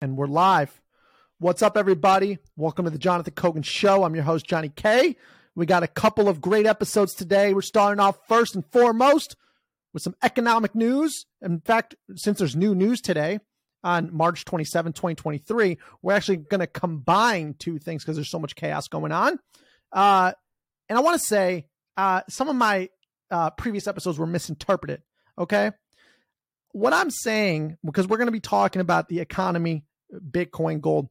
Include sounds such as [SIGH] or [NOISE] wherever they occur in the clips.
And we're live. What's up, everybody? Welcome to the Jonathan Kogan Show. I'm your host, Johnny K. We got a couple of great episodes today. We're starting off first and foremost with some economic news. In fact, since there's new news today on March 27, 2023, we're actually going to combine two things because there's so much chaos going on. Uh, and I want to say uh, some of my uh, previous episodes were misinterpreted. Okay. What I'm saying, because we're going to be talking about the economy Bitcoin, gold.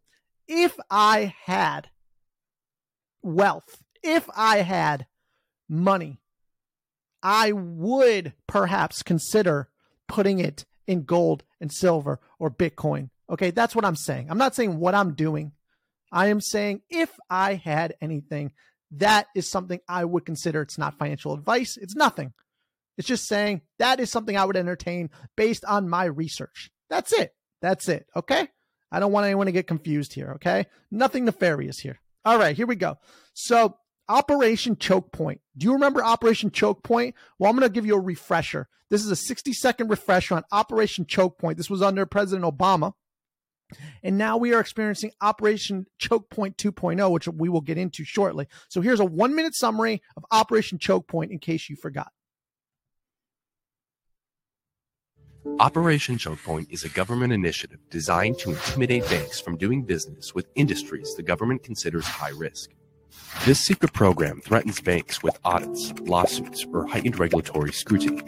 If I had wealth, if I had money, I would perhaps consider putting it in gold and silver or Bitcoin. Okay, that's what I'm saying. I'm not saying what I'm doing. I am saying if I had anything, that is something I would consider. It's not financial advice, it's nothing. It's just saying that is something I would entertain based on my research. That's it. That's it. Okay. I don't want anyone to get confused here, okay? Nothing nefarious here. All right, here we go. So, Operation Choke Point. Do you remember Operation Choke Point? Well, I'm going to give you a refresher. This is a 60 second refresher on Operation Choke Point. This was under President Obama. And now we are experiencing Operation Choke Point 2.0, which we will get into shortly. So here's a one minute summary of Operation Choke Point in case you forgot. Operation Choke Point is a government initiative designed to intimidate banks from doing business with industries the government considers high risk. This secret program threatens banks with audits, lawsuits, or heightened regulatory scrutiny.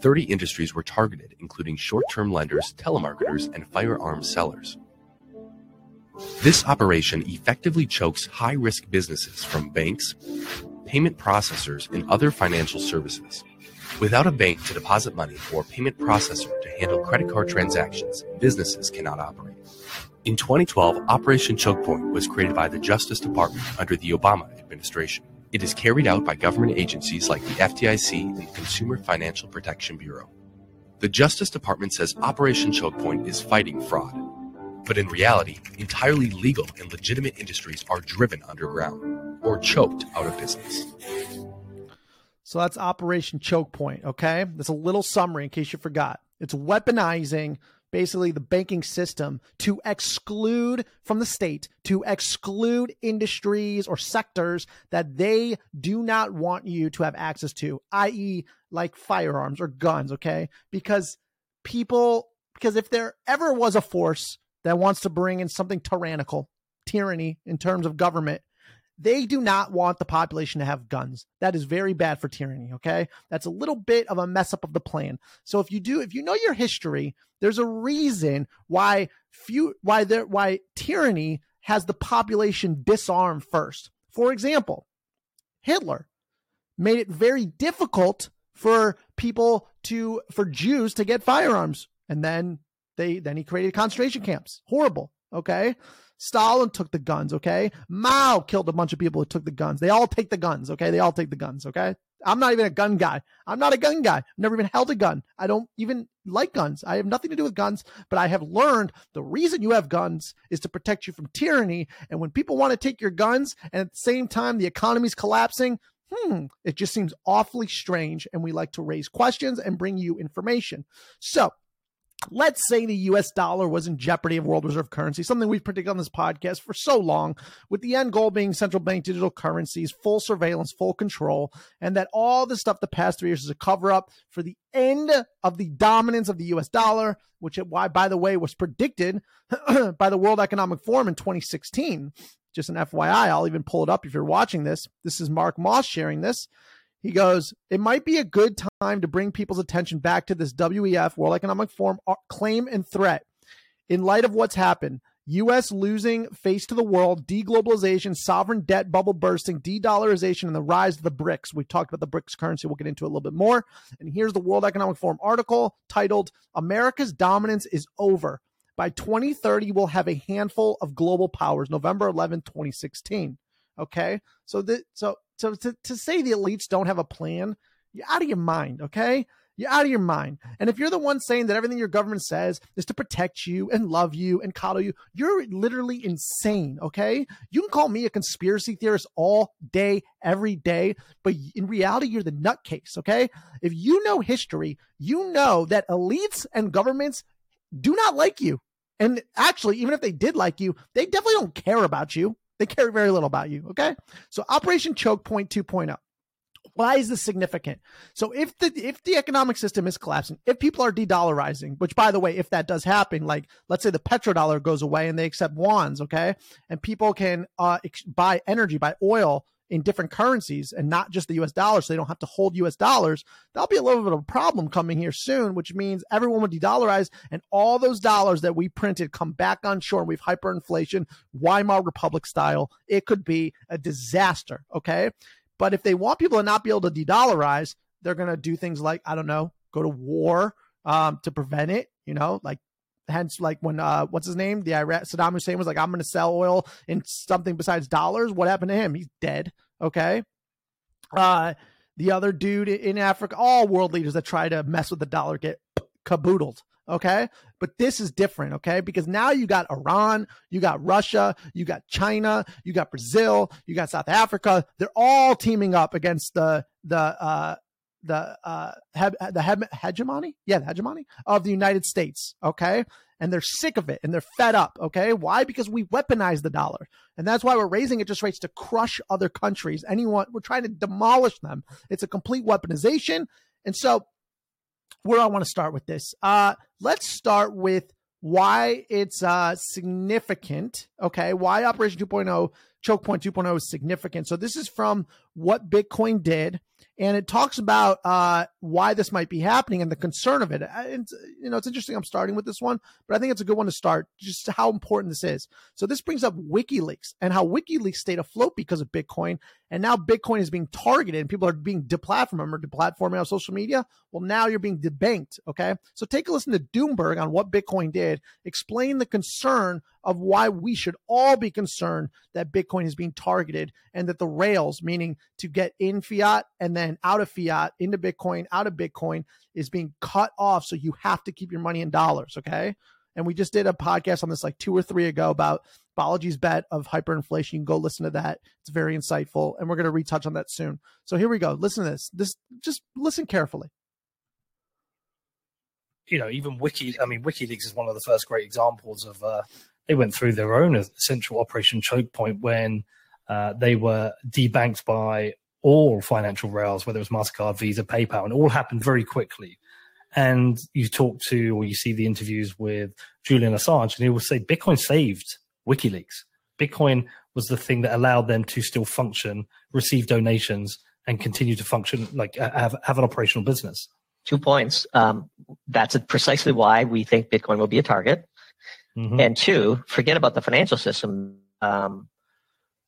30 industries were targeted, including short term lenders, telemarketers, and firearms sellers. This operation effectively chokes high risk businesses from banks, payment processors, and other financial services. Without a bank to deposit money or a payment processor to handle credit card transactions, businesses cannot operate. In 2012, Operation Choke Point was created by the Justice Department under the Obama administration. It is carried out by government agencies like the FDIC and the Consumer Financial Protection Bureau. The Justice Department says Operation Choke Point is fighting fraud. But in reality, entirely legal and legitimate industries are driven underground or choked out of business. So that's Operation Choke Point. Okay. That's a little summary in case you forgot. It's weaponizing basically the banking system to exclude from the state, to exclude industries or sectors that they do not want you to have access to, i.e., like firearms or guns. Okay. Because people, because if there ever was a force that wants to bring in something tyrannical, tyranny in terms of government, they do not want the population to have guns. That is very bad for tyranny. Okay. That's a little bit of a mess up of the plan. So if you do, if you know your history, there's a reason why few, why there, why tyranny has the population disarmed first. For example, Hitler made it very difficult for people to, for Jews to get firearms. And then they, then he created concentration camps. Horrible. Okay. Stalin took the guns, okay? Mao killed a bunch of people who took the guns. They all take the guns, okay? They all take the guns, okay? I'm not even a gun guy. I'm not a gun guy. I've never even held a gun. I don't even like guns. I have nothing to do with guns, but I have learned the reason you have guns is to protect you from tyranny. And when people want to take your guns and at the same time the economy's collapsing, hmm, it just seems awfully strange. And we like to raise questions and bring you information. So let's say the US dollar was in jeopardy of world reserve currency, something we've predicted on this podcast for so long, with the end goal being central bank digital currencies, full surveillance, full control, and that all the stuff the past three years is a cover up for the end of the dominance of the US dollar, which, uh, why, by the way, was predicted [CLEARS THROAT] by the World Economic Forum in 2016. Just an FYI, I'll even pull it up if you're watching this. This is Mark Moss sharing this. He goes, it might be a good time to bring people's attention back to this WEF, World Economic Forum uh, claim and threat. In light of what's happened, U.S. losing face to the world, deglobalization, sovereign debt bubble bursting, de dollarization, and the rise of the BRICS. We talked about the BRICS currency. We'll get into it a little bit more. And here's the World Economic Forum article titled America's Dominance is Over. By 2030, we'll have a handful of global powers, November 11, 2016. Okay. So the, so so to, to say the elites don't have a plan, you're out of your mind, okay? You're out of your mind. And if you're the one saying that everything your government says is to protect you and love you and coddle you, you're literally insane, okay? You can call me a conspiracy theorist all day, every day, but in reality, you're the nutcase, okay? If you know history, you know that elites and governments do not like you. And actually, even if they did like you, they definitely don't care about you. They care very little about you. Okay. So Operation Choke Point 2.0. Why is this significant? So if the if the economic system is collapsing, if people are de-dollarizing, which by the way, if that does happen, like let's say the petrodollar goes away and they accept wands, okay, and people can uh, buy energy, buy oil in different currencies and not just the US dollar, so they don't have to hold US dollars, that'll be a little bit of a problem coming here soon, which means everyone will de dollarize and all those dollars that we printed come back on shore. and We've hyperinflation, Weimar Republic style. It could be a disaster. Okay. But if they want people to not be able to de dollarize, they're going to do things like, I don't know, go to war um, to prevent it, you know, like hence like when uh what's his name? The Iraq Saddam Hussein was like I'm to sell oil in something besides dollars. What happened to him? He's dead okay? Uh the other dude in Africa all world leaders that try to mess with the dollar get caboodled okay? But this is different okay? Because now you got Iran you got Russia you got China you got Brazil you got South Africa. They're all teaming up against the the uh the uh he- the he- hegemony? Yeah the hegemony of the united states okay? And they're sick of it and they're fed up okay? Why? Because we weaponize the dollar. And that's why we're raising interest rates to crush other countries. Anyone we're trying to demolish them. It's a complete weaponization. And so where i want to start with this uh let's start with why it's uh significant okay? Why operation 2.0 choke point 2.0 is significant so this is from what bitcoin did and it talks about uh, why this might be happening and the concern of it. And you know, it's interesting. I'm starting with this one, but I think it's a good one to start. Just how important this is. So this brings up WikiLeaks and how WikiLeaks stayed afloat because of Bitcoin, and now Bitcoin is being targeted, and people are being deplatformed or deplatforming on social media. Well, now you're being debanked. Okay, so take a listen to Doomberg on what Bitcoin did. Explain the concern of why we should all be concerned that Bitcoin is being targeted and that the rails, meaning to get in fiat and then out of fiat into Bitcoin, out of Bitcoin, is being cut off. So you have to keep your money in dollars. Okay. And we just did a podcast on this like two or three ago about Balaji's bet of hyperinflation. You can go listen to that. It's very insightful. And we're going to retouch on that soon. So here we go. Listen to this. This just listen carefully. You know, even Wiki, I mean, WikiLeaks is one of the first great examples of uh, they went through their own essential operation choke point when uh, they were debanked by all financial rails, whether it was MasterCard, Visa, PayPal, and all happened very quickly. And you talk to or you see the interviews with Julian Assange, and he will say Bitcoin saved WikiLeaks. Bitcoin was the thing that allowed them to still function, receive donations, and continue to function, like have, have an operational business. Two points. Um, that's precisely why we think Bitcoin will be a target. Mm-hmm. And two, forget about the financial system. Um,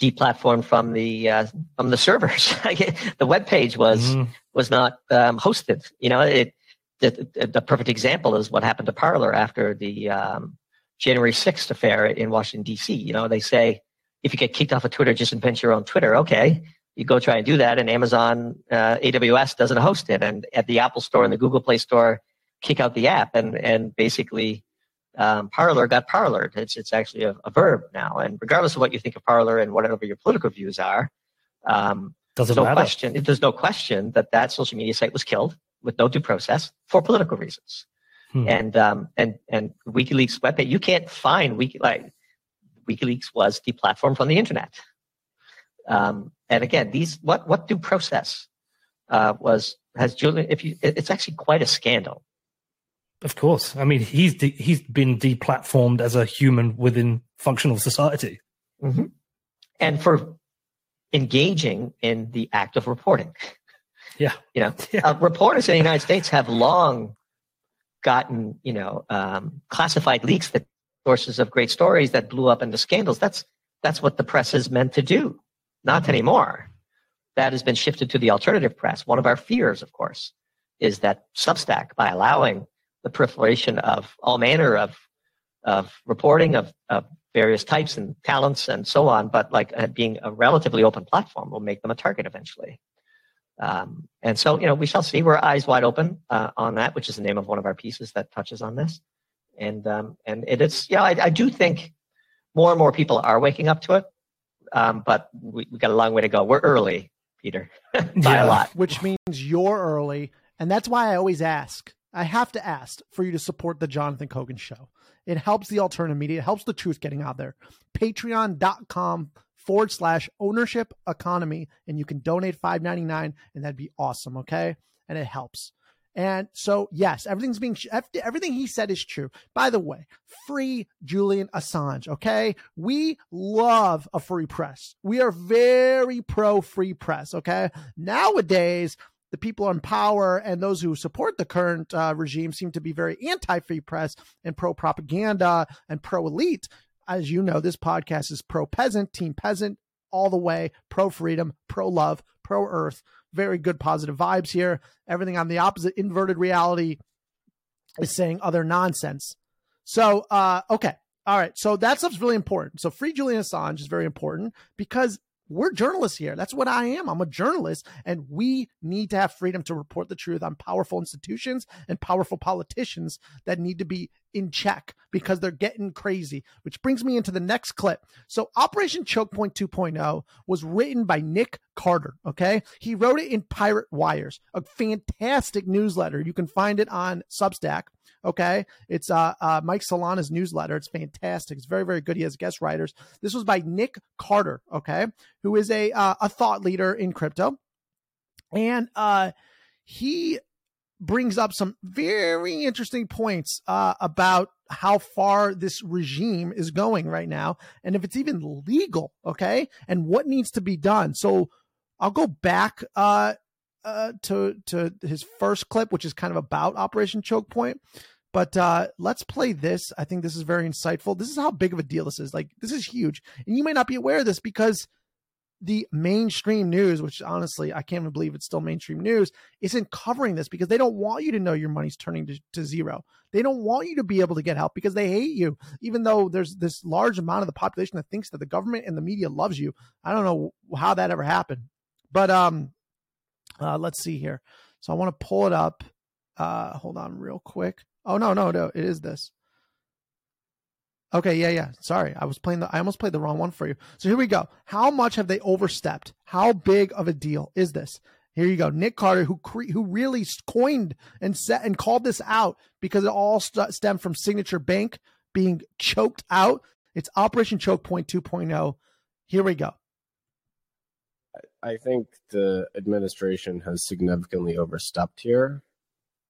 deplatformed from the uh, from the servers. [LAUGHS] the web page was mm-hmm. was not um, hosted. You know, it the, the, perfect example is what happened to Parler after the um, January sixth affair in Washington D.C. You know, they say if you get kicked off of Twitter, just invent your own Twitter. Okay, you go try and do that, and Amazon uh, AWS doesn't host it, and at the Apple Store and the Google Play Store, kick out the app, and and basically um, Parler got parlored. It's it's actually a, a, verb now. And regardless of what you think of Parler and whatever your political views are, um, Doesn't there's no matter. question. There's no question that that social media site was killed with no due process for political reasons. Hmm. And um, and and WikiLeaks webpage, you can't find Wiki like WikiLeaks was deplatformed from the internet. Um, and again, these what what due process uh, was has Julian? If you, it's actually quite a scandal of course. I mean, he's de- he's been deplatformed as a human within functional society. Mm-hmm. And for engaging in the act of reporting. Yeah. [LAUGHS] You know, [LAUGHS] yeah. Uh, reporters in the United States have long gotten, you know, um, classified leaks that sources of great stories that blew up into scandals. That's that's what the press is meant to do. Not mm-hmm. anymore. That has been shifted to the alternative press. One of our fears, of course, is that Substack, by allowing the proliferation of all manner of of reporting of, of various types and talents and so on, but like uh, being a relatively open platform will make them a target eventually. Um, and so, you know, we shall see. We're eyes wide open uh, on that, which is the name of one of our pieces that touches on this. And um, and it is, yeah, I, I, do think more and more people are waking up to it, um, but we, we got a long way to go. We're early, Peter, [LAUGHS] by yeah. a lot. Which means you're early, and that's why I always ask I have to ask for you to support the Jonathan Kogan show. It helps the alternative media, it helps the truth getting out there. Patreon.com forward slash ownership economy, and you can donate five ninety nine, and that'd be awesome. Okay, and it helps. And so, yes, everything's being everything he said is true. By the way, free Julian Assange. Okay, we love a free press. We are very pro free press. Okay, nowadays the people in power and those who support the current uh, regime seem to be very anti free press and pro propaganda and pro elite. As you know, this podcast is pro peasant, team peasant, all the way, pro freedom, pro love, pro earth. Very good positive vibes here. Everything on the opposite, inverted reality, is saying other nonsense. So, uh, okay. All right. So that stuff's really important. So free Julian Assange is very important because we're journalists here. That's what I am. I'm a journalist, and we need to have freedom to report the truth on powerful institutions and powerful politicians that need to be in check because they're getting crazy. Which brings me into the next clip. So, Operation Choke Point 2.0 was written by Nick Carter. Okay. He wrote it in Pirate Wires, a fantastic newsletter. You can find it on Substack. Okay. It's uh, uh, Mike Solana's newsletter. It's fantastic. It's very, very good. He has guest writers. This was by Nick Carter. Okay. Who is a, uh, a thought leader in crypto. And uh, he brings up some very interesting points uh, about how far this regime is going right now and if it's even legal okay and what needs to be done so i'll go back uh, uh, to to his first clip which is kind of about operation choke point but uh, let's play this. I think this is very insightful. This is how big of a deal this is. Like, this is huge. And you might not be aware of this because the mainstream news, which honestly, I can't even believe it's still mainstream news, isn't covering this because they don't want you to know your money's turning to, to zero. They don't want you to be able to get help because they hate you. Even though there's this large amount of the population that thinks that the government and the media loves you. I don't know how that ever happened. But um uh, let's see here. So I want to pull it up. Uh hold on real quick. Oh no, no, no, it is this. Okay, yeah, yeah. Sorry, I was playing the. I almost played the wrong one for you. So here we go. How much have they overstepped? How big of a deal is this? Here you go, Nick Carter, who cre- who really coined and set and called this out because it all st- stemmed from Signature Bank being choked out. It's Operation Choke Point 2.0. Here we go. I think the administration has significantly overstepped here,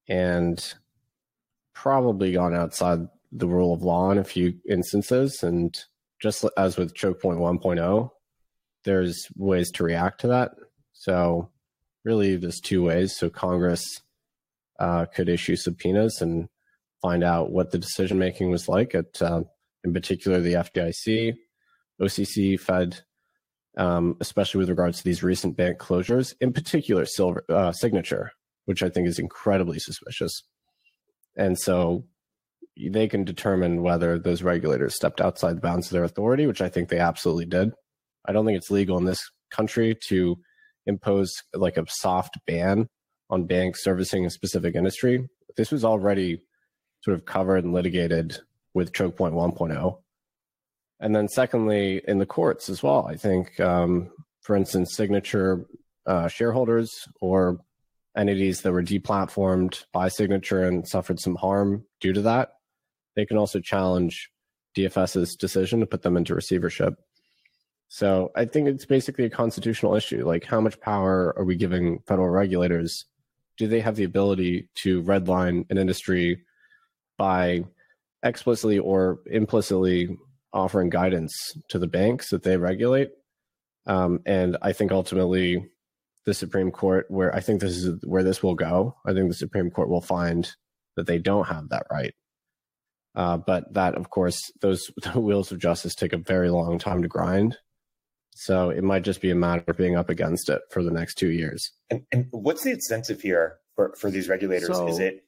and probably gone outside the rule of law in a few instances. And just as with choke point 1.0, there's ways to react to that. So, really, there's two ways. So, Congress uh, could issue subpoenas and find out what the decision making was like at, uh, in particular, the FDIC, OCC, Fed, um, especially with regards to these recent bank closures, in particular, Silver uh, Signature, which I think is incredibly suspicious. And so they can determine whether those regulators stepped outside the bounds of their authority, which I think they absolutely did. I don't think it's legal in this country to impose like a soft ban on banks servicing a specific industry. This was already sort of covered and litigated with choke point 1.0. And then secondly, in the courts as well, I think, um, for instance, signature uh, shareholders or entities that were deplatformed by Signature and suffered some harm due to that, they can also challenge DFS's decision to put them into receivership. So I think it's basically a constitutional issue. Like, how much power are we giving federal regulators? Do they have the ability to redline an industry by explicitly or implicitly offering guidance to the banks that they regulate? Um, and I think ultimately the Supreme Court, where I think this is where this will go. I think the Supreme Court will find that they don't have that right. Uh, but that, of course, those [LAUGHS] wheels of justice take a very long time to grind. So it might just be a matter of being up against it for the next two years. And, and what's the incentive here for, for these regulators? So, is it,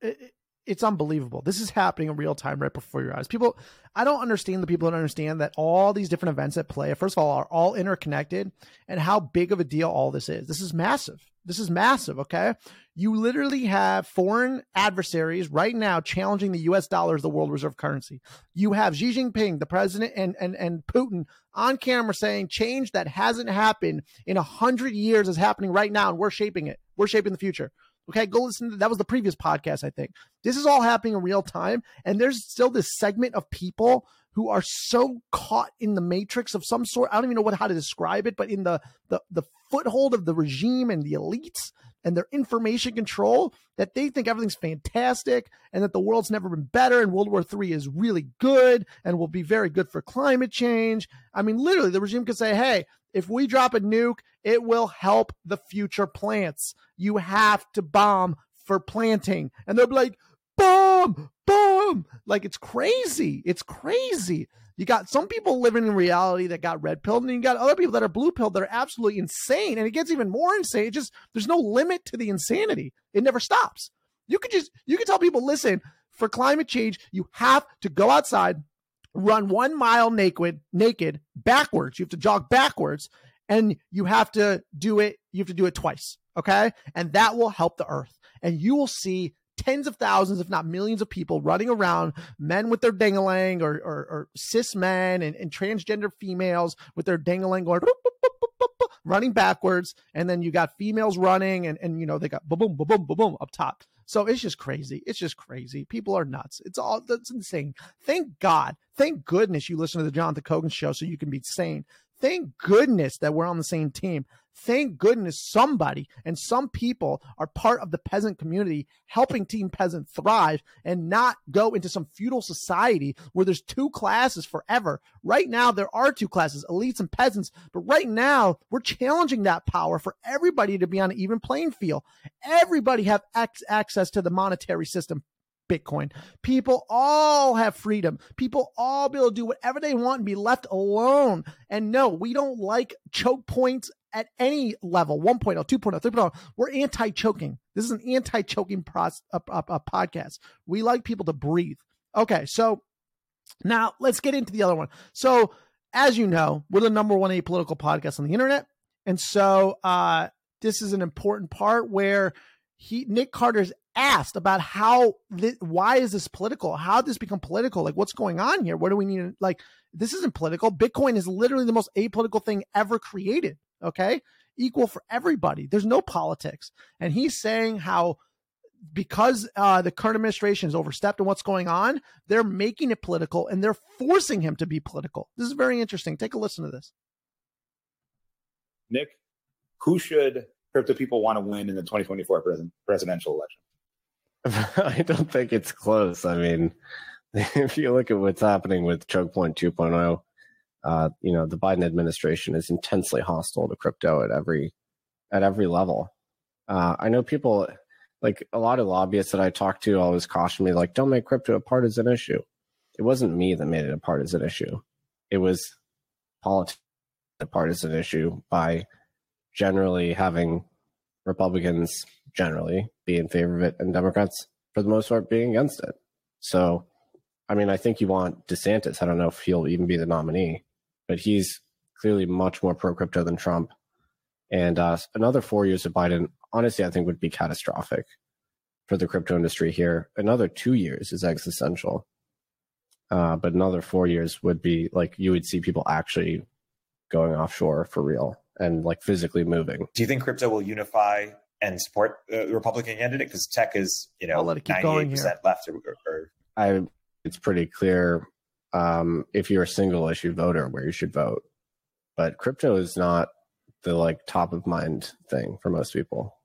it it's unbelievable. This is happening in real time right before your eyes. People, I don't understand the people that understand that all these different events at play, first of all, are all interconnected and how big of a deal all this is. This is massive. This is massive. Okay. You literally have foreign adversaries right now challenging the US dollar as the world reserve currency. You have Xi Jinping, the president, and, and, and Putin on camera saying change that hasn't happened in a hundred years is happening right now and we're shaping it. We're shaping the future. Okay, go listen. To, that was the previous podcast, I think. This is all happening in real time, and there's still this segment of people who are so caught in the matrix of some sort. I don't even know what how to describe it, but in the the the foothold of the regime and the elites and their information control that they think everything's fantastic and that the world's never been better and World War III is really good and will be very good for climate change. I mean, literally, the regime could say, hey, if we drop a nuke, it will help the future plants. You have to bomb for planting. And they'll be like, bomb, bomb. Like it's crazy. It's crazy. You got some people living in reality that got red pilled, and you got other people that are blue pilled that are absolutely insane. And it gets even more insane. It just there's no limit to the insanity. It never stops. You could just you can tell people, listen, for climate change, you have to go outside, run one mile naked, naked backwards. You have to jog backwards, and you have to do it. You have to do it twice. Okay, and that will help the earth, and you will see tens of thousands, if not millions of people running around, men with their dingaling or, or, or cis men and, and, transgender females with their dingaling going running backwards. And then you got females running and, and you know, they got boom, boom, boom, boom, boom up top. So it's just crazy. It's just crazy. People are nuts. It's all that's insane. Thank God. Thank goodness you listen to the Jonathan Kogan show so you can be sane. Thank goodness that we're on the same team. Thank goodness somebody and some people are part of the peasant community helping Team Peasant thrive and not go into some feudal society where there's two classes forever. Right now, there are two classes, elites and peasants, but right now we're challenging that power for everybody to be on an even playing field. Everybody have access to the monetary system Bitcoin. People all have freedom. People all be able to do whatever they want and be left alone. And no, we don't like choke points at any level 1.0, 2.0, 3.0. We're anti choking. This is an anti choking uh, uh, podcast. We like people to breathe. Okay, so now let's get into the other one. So, as you know, we're the number one apolitical podcast on the internet. And so, uh, this is an important part where he Nick Carter's asked about how th- why is this political? How did this become political? Like what's going on here? What do we need? Like this isn't political. Bitcoin is literally the most apolitical thing ever created. Okay, equal for everybody. There's no politics, and he's saying how because uh, the current administration has overstepped in what's going on, they're making it political and they're forcing him to be political. This is very interesting. Take a listen to this. Nick, who should crypto people want to win in the 2024 presidential election? [LAUGHS] I don't think it's close. I mean, [LAUGHS] if you look at what's happening with Choke Point 2.0, uh, you know, the Biden administration is intensely hostile to crypto at every at every level. Uh, I know people like a lot of lobbyists that I talk to always caution me like, don't make crypto a partisan issue. It wasn't me that made it a partisan issue. It was politics a partisan issue by generally having Republicans generally be in favor of it and Democrats for the most part being against it. So, I mean, I think you want DeSantis. I don't know if he'll even be the nominee, but he's clearly much more pro crypto than Trump. And uh, another four years of Biden, honestly, I think would be catastrophic for the crypto industry here. Another two years is existential. Uh, but another four years would be like you would see people actually going offshore for real and like physically moving. Do you think crypto will unify and support the Republican candidate? Because tech is, you know, ninety eight percent left. Or, or, I, it's pretty clear um, if you're a single issue voter where you should vote, but crypto is not the like top of mind thing for most people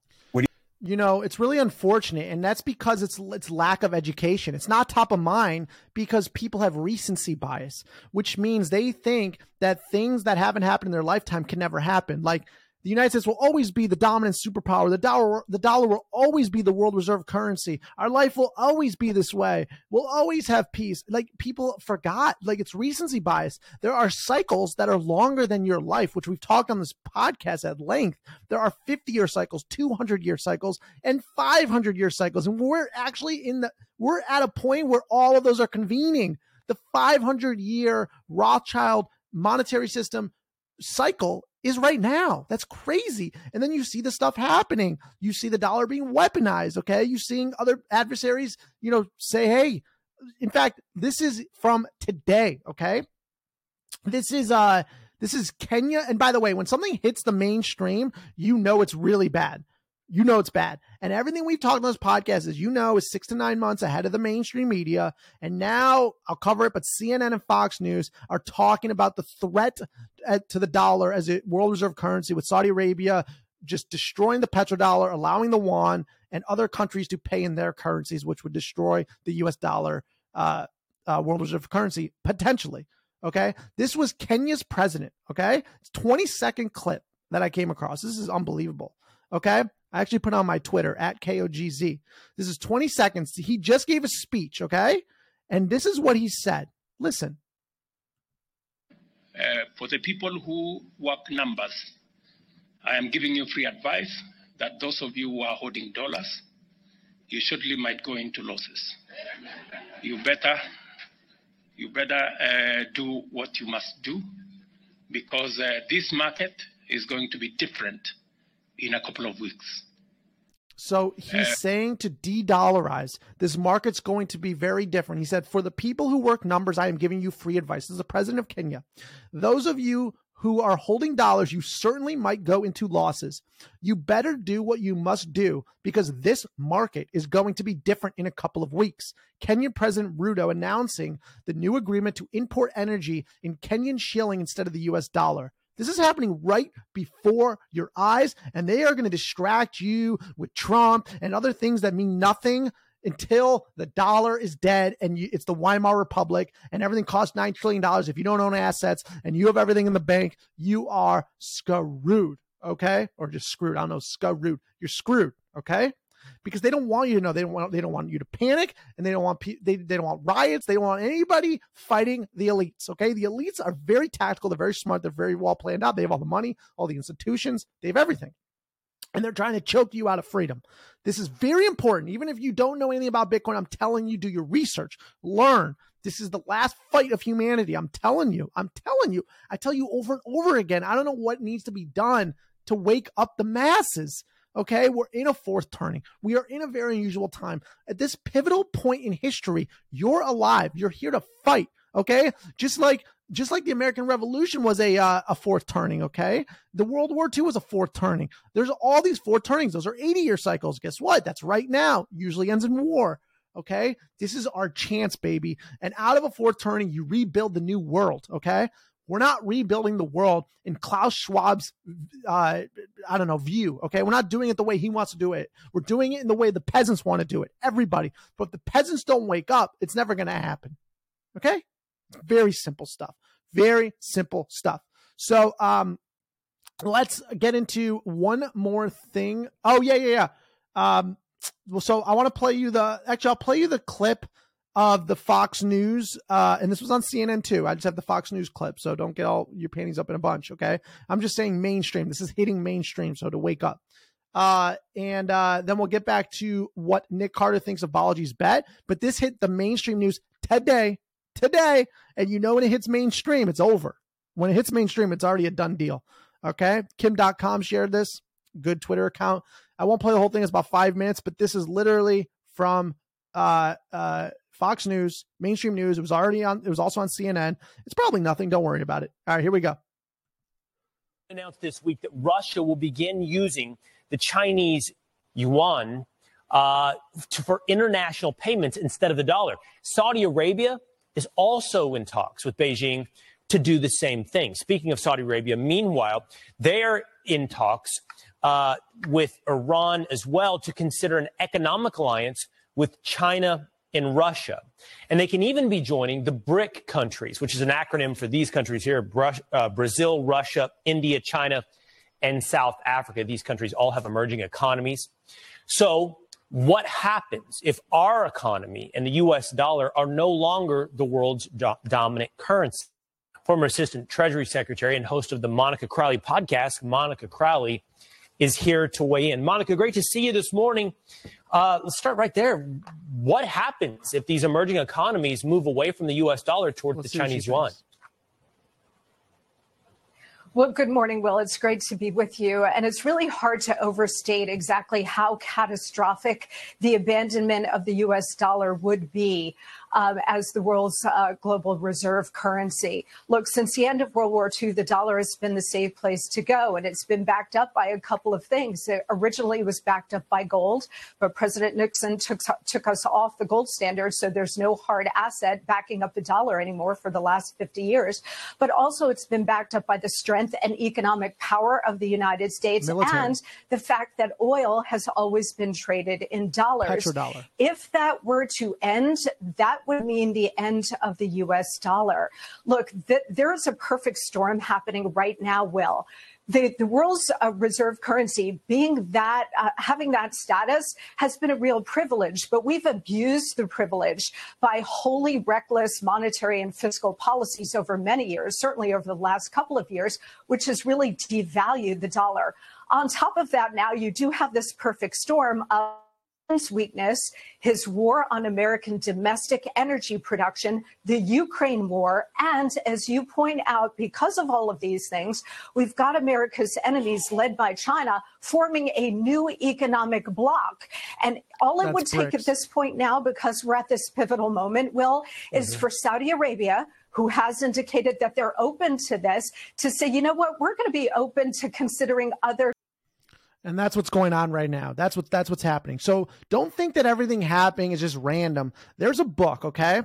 you know it's really unfortunate and that's because it's it's lack of education it's not top of mind because people have recency bias which means they think that things that haven't happened in their lifetime can never happen like the United States will always be the dominant superpower. The dollar, the dollar will always be the world reserve currency. Our life will always be this way. We'll always have peace. Like people forgot, like it's recency bias. There are cycles that are longer than your life, which we've talked on this podcast at length. There are 50 year cycles, 200 year cycles, and 500 year cycles. And we're actually in the, we're at a point where all of those are convening. The 500 year Rothschild monetary system cycle is right now. That's crazy. And then you see the stuff happening. You see the dollar being weaponized. Okay. You seeing other adversaries, you know, say, hey, in fact, this is from today. Okay. This is, uh, this is Kenya. And by the way, when something hits the mainstream, you know it's really bad. you know it's bad. And everything we've talked on this podcast, as you know, is six to nine months ahead of the mainstream media. And now I'll cover it, but CNN and Fox News are talking about the threat to the dollar as a world reserve currency with Saudi Arabia just destroying the petrodollar, allowing the yuan and other countries to pay in their currencies, which would destroy the US dollar, uh, uh, world reserve currency potentially. Okay. This was Kenya's president. Okay. It's 20 second clip that I came across. This is unbelievable. Okay. I actually put on my Twitter at KOGZ. This is 20 seconds. He just gave a speech, okay? And this is what he said. Listen. Uh, for the people who work numbers, I am giving you free advice that those of you who are holding dollars, you surely might go into losses. You better, you better uh, do what you must do because uh, this market is going to be different in a couple of weeks. So he's uh, saying to de-dollarize. This market's going to be very different. He said, for the people who work numbers, I am giving you free advice. This is the president of Kenya. Those of you who are holding dollars, you certainly might go into losses. You better do what you must do because this market is going to be different in a couple of weeks. Kenyan President Ruto announcing the new agreement to import energy in Kenyan shilling instead of the US dollar. This is happening right before your eyes, and they are going to distract you with Trump and other things that mean nothing until the dollar is dead and you, it's the Weimar Republic and everything costs $9 trillion. If you don't own assets and you have everything in the bank, you are screwed. Okay. Or just screwed. I don't know. Screwed. You're screwed. Okay because they don't want you to know. They don't want they don't want you to panic, and they don't want they they don't want riots. They don't want anybody fighting the elites. Okay, the elites are very tactical. They're very smart. They're very well planned out. They have all the money, all the institutions. They have everything. And they're trying to choke you out of freedom. This is very important. Even if you don't know anything about Bitcoin, I'm telling you, do your research, learn. This is the last fight of humanity. I'm telling you. I'm telling you. I tell you over and over again. I don't know what needs to be done to wake up the masses. Okay, we're in a fourth turning. We are in a very unusual time. At this pivotal point in history, you're alive. You're here to fight. Okay, just like just like the American Revolution was a uh, a fourth turning. Okay, the World War II was a fourth turning. There's all these fourth turnings. Those are 80 year cycles. Guess what? That's right now. Usually ends in war. Okay, this is our chance, baby. And out of a fourth turning, you rebuild the new world. Okay, we're not rebuilding the world in Klaus Schwab's, uh, I don't know, view. Okay. We're not doing it the way he wants to do it. We're doing it in the way the peasants want to do it. Everybody. But if the peasants don't wake up, it's never going to happen. Okay. Very simple stuff. Very simple stuff. So, um, let's get into one more thing. Oh, yeah, yeah, yeah. Um, so I want to play you the, actually, I'll play you the clip of the Fox News, uh, and this was on CNN too. I just have the Fox News clip, so don't get all your panties up in a bunch. Okay, I'm just saying mainstream. This is hitting mainstream, so to wake up. Uh, and uh, then we'll get back to what Nick Carter thinks of Balaji's bet. But this hit the mainstream news today, today, and you know when it hits mainstream, it's over. When it hits mainstream, it's already a done deal. Okay, Kim Dotcom shared this. Good Twitter account. I won't play the whole thing. It's about five minutes, but this is literally from uh, uh, Fox News, mainstream news. It was already on. It was also on CNN. It's probably nothing. Don't worry about it. All right, here we go. Announced this week that Russia will begin using the Chinese yuan uh, to, for international payments instead of the dollar. Saudi Arabia is also in talks with Beijing to do the same thing. Speaking of Saudi Arabia, meanwhile, they are in talks uh, with Iran as well to consider an economic alliance with China in Russia. And they can even be joining the BRIC countries, which is an acronym for these countries here uh, Brazil, Russia, India, China, and South Africa. These countries all have emerging economies. So, what happens if our economy and the US dollar are no longer the world's do- dominant currency? Former Assistant Treasury Secretary and host of the Monica Crowley podcast, Monica Crowley, is here to weigh in. Monica, great to see you this morning. Uh, let's start right there. What happens if these emerging economies move away from the U.S. dollar toward the Chinese yuan? Well, good morning, Will. It's great to be with you. And it's really hard to overstate exactly how catastrophic the abandonment of the US dollar would be. Um, as the world's uh, global reserve currency. Look, since the end of World War II, the dollar has been the safe place to go, and it's been backed up by a couple of things. It originally was backed up by gold, but President Nixon took, took us off the gold standard, so there's no hard asset backing up the dollar anymore for the last 50 years. But also, it's been backed up by the strength and economic power of the United States Military. and the fact that oil has always been traded in dollars. Petrodollar. If that were to end, that would mean the end of the U.S. dollar. Look, th- there is a perfect storm happening right now, Will the, the world's uh, reserve currency being that uh, having that status has been a real privilege but we've abused the privilege by wholly reckless monetary and fiscal policies over many years certainly over the last couple of years which has really devalued the dollar on top of that now you do have this perfect storm of weakness, his war on American domestic energy production, the Ukraine war, and as you point out, because of all of these things, we've got America's enemies led by China forming a new economic bloc. And all it That's would take at this point now, because we're at this pivotal moment, Will, is mm-hmm. for Saudi Arabia, who has indicated that they're open to this, to say, you know what, we're going to be open to considering other and that's what's going on right now. That's what that's what's happening. So don't think that everything happening is just random. There's a book, okay?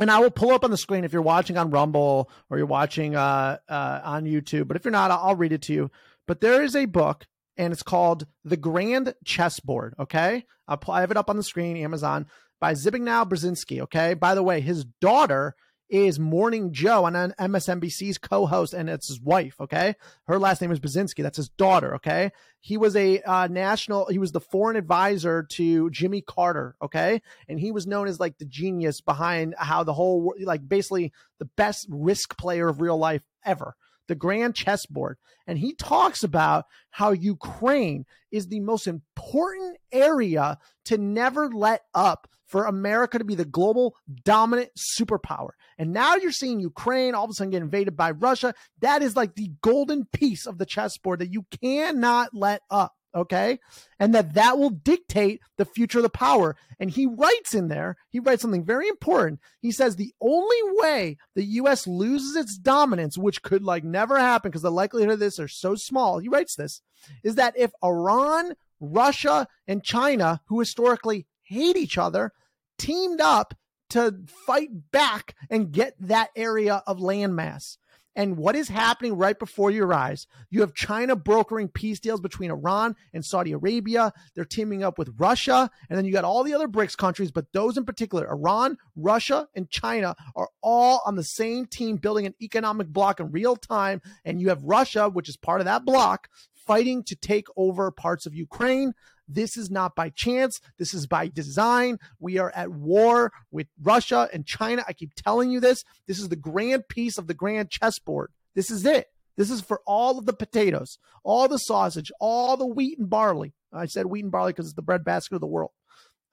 And I will pull up on the screen if you're watching on Rumble or you're watching uh, uh, on YouTube. But if you're not, I'll read it to you. But there is a book, and it's called The Grand Chessboard. Okay, I'll, I have it up on the screen, Amazon, by Zbigniew Brzezinski. Okay. By the way, his daughter is Morning Joe on MSNBC's co-host, and it's his wife. Okay, her last name is Brzezinski. That's his daughter. Okay, he was a uh, national. He was the foreign advisor to Jimmy Carter. Okay, and he was known as like the genius behind how the whole like basically the best risk player of real life ever the grand chessboard. And he talks about how Ukraine is the most important area to never let up for America to be the global dominant superpower. And now you're seeing Ukraine all of a sudden get invaded by Russia. That is like the golden piece of the chessboard that you cannot let up okay and that that will dictate the future of the power and he writes in there he writes something very important he says the only way the us loses its dominance which could like never happen because the likelihood of this are so small he writes this is that if iran russia and china who historically hate each other teamed up to fight back and get that area of landmass and what is happening right before your eyes? You have China brokering peace deals between Iran and Saudi Arabia. They're teaming up with Russia. And then you got all the other BRICS countries, but those in particular, Iran, Russia, and China are all on the same team building an economic bloc in real time. And you have Russia, which is part of that bloc, fighting to take over parts of Ukraine. This is not by chance. This is by design. We are at war with Russia and China. I keep telling you this. This is the grand piece of the grand chessboard. This is it. This is for all of the potatoes, all the sausage, all the wheat and barley. I said wheat and barley because it's the breadbasket of the world.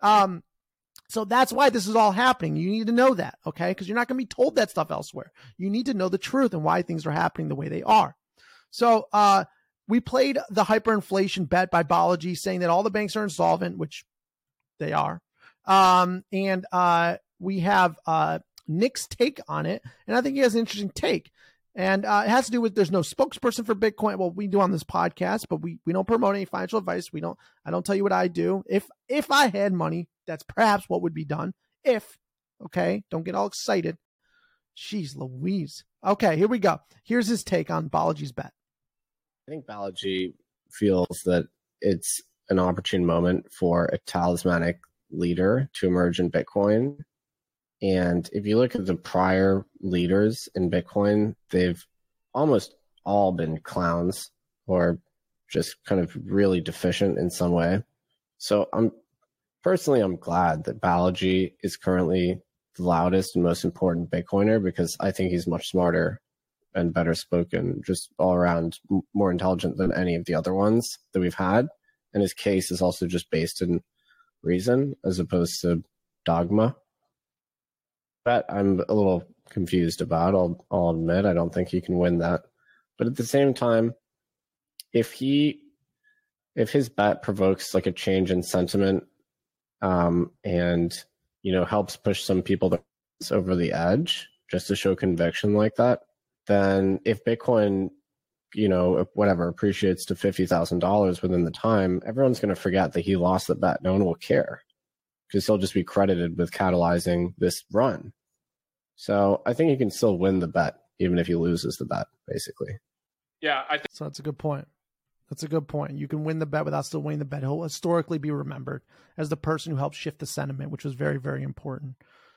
Um, so that's why this is all happening. You need to know that, okay? Because you're not going to be told that stuff elsewhere. You need to know the truth and why things are happening the way they are. So, uh, we played the hyperinflation bet by Balaji saying that all the banks are insolvent, which they are. Um, and uh, we have uh, Nick's take on it. And I think he has an interesting take. And uh, it has to do with there's no spokesperson for Bitcoin. Well, we do on this podcast, but we, we don't promote any financial advice. We don't. I don't tell you what I do. If if I had money, that's perhaps what would be done. If okay, don't get all excited. Jeez, Louise. Okay, here we go. Here's his take on Balaji's bet. I think Balaji feels that it's an opportune moment for a talismanic leader to emerge in Bitcoin. And if you look at the prior leaders in Bitcoin, they've almost all been clowns or just kind of really deficient in some way. So I'm personally I'm glad that Balaji is currently the loudest and most important Bitcoiner because I think he's much smarter and better spoken, just all around more intelligent than any of the other ones that we've had. And his case is also just based in reason as opposed to dogma. That I'm a little confused about. I'll, I'll admit I don't think he can win that. But at the same time, if he, if his bet provokes like a change in sentiment, um, and you know, helps push some people over the edge just to show conviction like that, then if Bitcoin, you know, whatever appreciates to fifty thousand dollars within the time, everyone's going to forget that he lost the bet. No one will care because he'll just be credited with catalyzing this run. So I think he can still win the bet even if he loses the bet, basically. Yeah, I think so. That's a good point. That's a good point. You can win the bet without still winning the bet. He'll historically be remembered as the person who helped shift the sentiment, which was very, very important.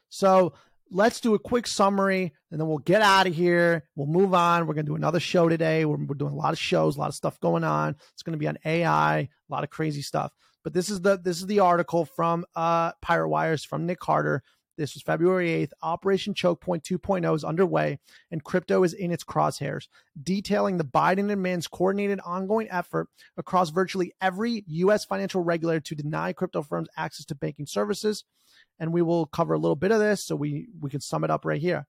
So let's do a quick summary and then we'll get out of here. We'll move on. We're going to do another show today. We're, we're, doing a lot of shows, a lot of stuff going on. It's going to be on AI, a lot of crazy stuff. But this is the this is the article from uh Pirate Wires from Nick Carter this was February 8th. Operation Choke Point 2.0 is underway, and crypto is in its crosshairs, detailing the Biden admin's coordinated ongoing effort across virtually every U.S. financial regulator to deny crypto firms access to banking services. And we will cover a little bit of this so we, we can sum it up right here.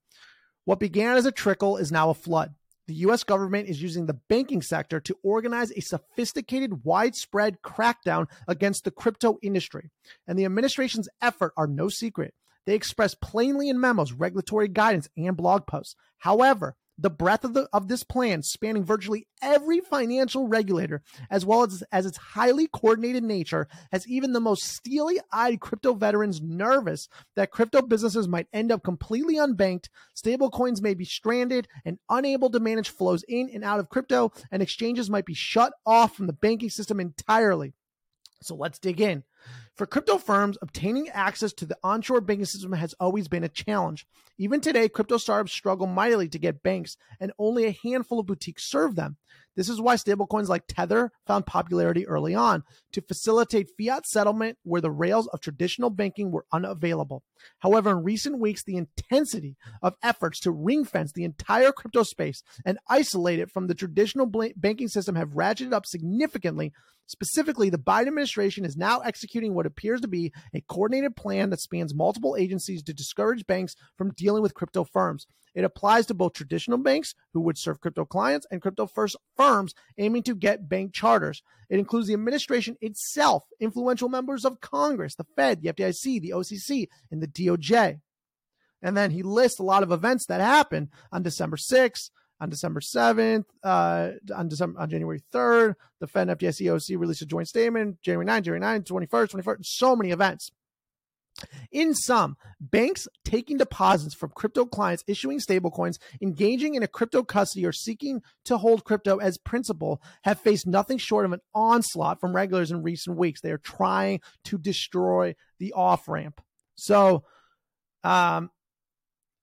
What began as a trickle is now a flood. The US government is using the banking sector to organize a sophisticated, widespread crackdown against the crypto industry. And the administration's effort are no secret. They express plainly in memos, regulatory guidance, and blog posts. However, the breadth of the of this plan spanning virtually every financial regulator as well as as its highly coordinated nature has even the most steely-eyed crypto veterans nervous that crypto businesses might end up completely unbanked stablecoins may be stranded and unable to manage flows in and out of crypto and exchanges might be shut off from the banking system entirely. So let's dig in for crypto firms, obtaining access to the onshore banking system has always been a challenge. Even today, crypto startups struggle mightily to get banks, and only a handful of boutiques serve them. This is why stablecoins like Tether found popularity early on to facilitate fiat settlement where the rails of traditional banking were unavailable. However, in recent weeks, the intensity of efforts to ring fence the entire crypto space and isolate it from the traditional banking system have ratcheted up significantly. Specifically, the Biden administration is now executing what appears to be a coordinated plan that spans multiple agencies to discourage banks from dealing with crypto firms. It applies to both traditional banks who would serve crypto clients and crypto first firms aiming to get bank charters. It includes the administration itself, influential members of Congress, the Fed, the FDIC, the OCC, and the DOJ. And then he lists a lot of events that happened on December 6th, on December 7th, uh, on December on January 3rd, the Fed and FDIC OC released a joint statement, January 9th, January 9th, 21st, 21st, so many events. In sum, banks taking deposits from crypto clients, issuing stablecoins, engaging in a crypto custody, or seeking to hold crypto as principal have faced nothing short of an onslaught from regulators in recent weeks. They are trying to destroy the off ramp. So, um,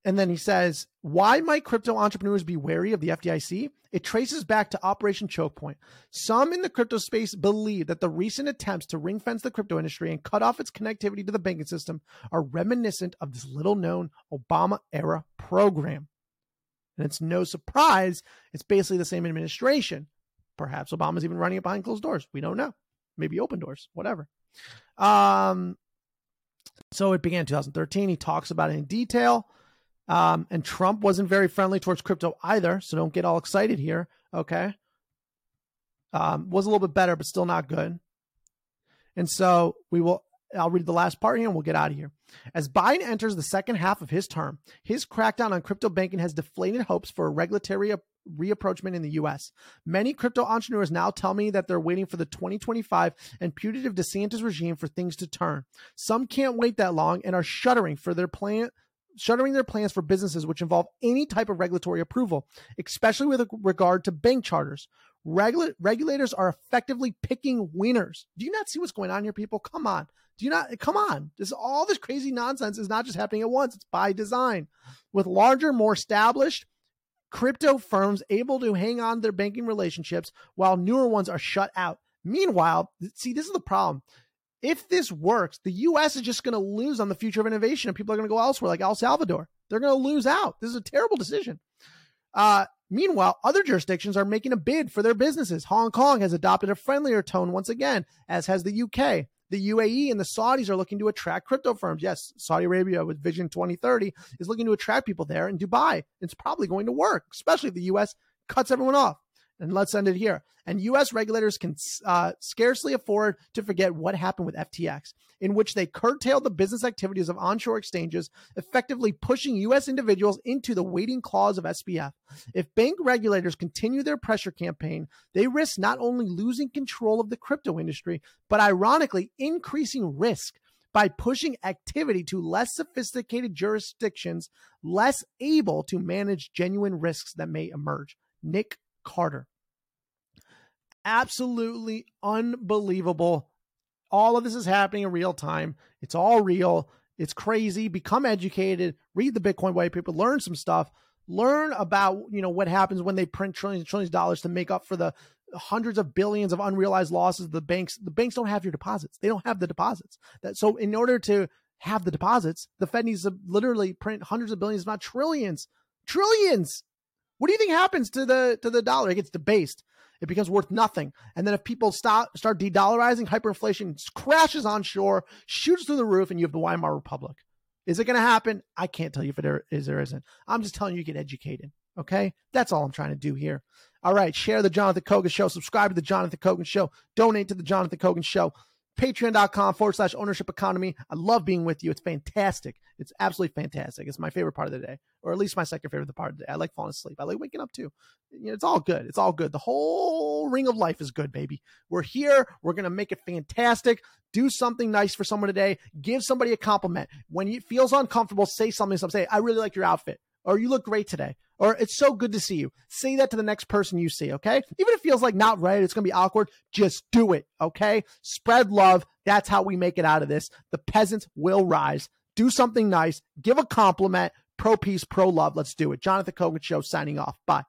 and then he says, why might crypto entrepreneurs be wary of the FDIC? It traces back to Operation Choke Point. Some in the crypto space believe that the recent attempts to ring fence the crypto industry and cut off its connectivity to the banking system are reminiscent of this little known Obama era program. And it's no surprise, it's basically the same administration. Perhaps Obama's even running it behind closed doors. We don't know. Maybe open doors, whatever. Um, so it began 2013. He talks about it in detail. Um, and Trump wasn't very friendly towards crypto either. So don't get all excited here. Okay. Um, was a little bit better, but still not good. And so we will, I'll read the last part here and we'll get out of here. As Biden enters the second half of his term, his crackdown on crypto banking has deflated hopes for a regulatory reapproachment in the US. Many crypto entrepreneurs now tell me that they're waiting for the 2025 and putative DeSantis regime for things to turn. Some can't wait that long and are shuddering for their plan shuttering their plans for businesses which involve any type of regulatory approval, especially with regard to bank charters. Regula- regulators are effectively picking winners. Do you not see what's going on here, people? Come on. Do you not? Come on. This all this crazy nonsense is not just happening at once. It's by design. With larger, more established crypto firms able to hang on to their banking relationships while newer ones are shut out. Meanwhile, see, this is the problem if this works, the US is just going to lose on the future of innovation and people are going to go elsewhere, like El Salvador. They're going to lose out. This is a terrible decision. Uh, meanwhile, other jurisdictions are making a bid for their businesses. Hong Kong has adopted a friendlier tone once again, as has the UK. The UAE and the Saudis are looking to attract crypto firms. Yes, Saudi Arabia with Vision 2030 is looking to attract people there. And Dubai, it's probably going to work, especially if the US cuts everyone off. And let's end it here. And U.S. regulators can uh, scarcely afford to forget what happened with FTX, in which they curtailed the business activities of onshore exchanges, effectively pushing U.S. individuals into the waiting claws of SBF. If bank regulators continue their pressure campaign, they risk not only losing control of the crypto industry, but ironically increasing risk by pushing activity to less sophisticated jurisdictions less able to manage genuine risks that may emerge. Nick Carter absolutely unbelievable. All of this is happening in real time. It's all real. It's crazy. Become educated. Read the Bitcoin white paper. Learn some stuff. Learn about you know what happens when they print trillions and trillions of dollars to make up for the hundreds of billions of unrealized losses. The banks the banks don't have your deposits. They don't have the deposits. That so in order to have the deposits, the Fed needs to literally print hundreds of billions, not trillions, trillions. What do you think happens to the to the dollar? It gets debased it becomes worth nothing. And then if people stop start de-dollarizing, hyperinflation crashes on shore, shoots through the roof, and you have the Weimar Republic. Is it going to happen? I can't tell you if it is or isn't. I'm just telling you, get educated. Okay, that's all I'm trying to do here. All right, share the Jonathan Kogan Show. Subscribe to the Jonathan Kogan Show. Donate to the Jonathan Kogan Show patreon.com forward slash ownership economy. I love being with you. It's fantastic. It's absolutely fantastic. It's my favorite part of the day, or at least my second favorite part of the day. I like falling asleep. I like waking up too. You know, it's all good. It's all good. The whole ring of life is good, baby. We're here. We're going to make it fantastic. Do something nice for someone today. Give somebody a compliment. When it feels uncomfortable, say something. Some say, I really like your outfit or you look great today, or it's so good to see you. Say that to the next person you see, okay? Even if it feels like not right, it's going to be awkward, just do it, okay? Spread love. That's how we make it out of this. The peasants will rise. Do something nice, give a compliment, pro peace, pro love. Let's do it. Jonathan Kogan Show signing off. Bye.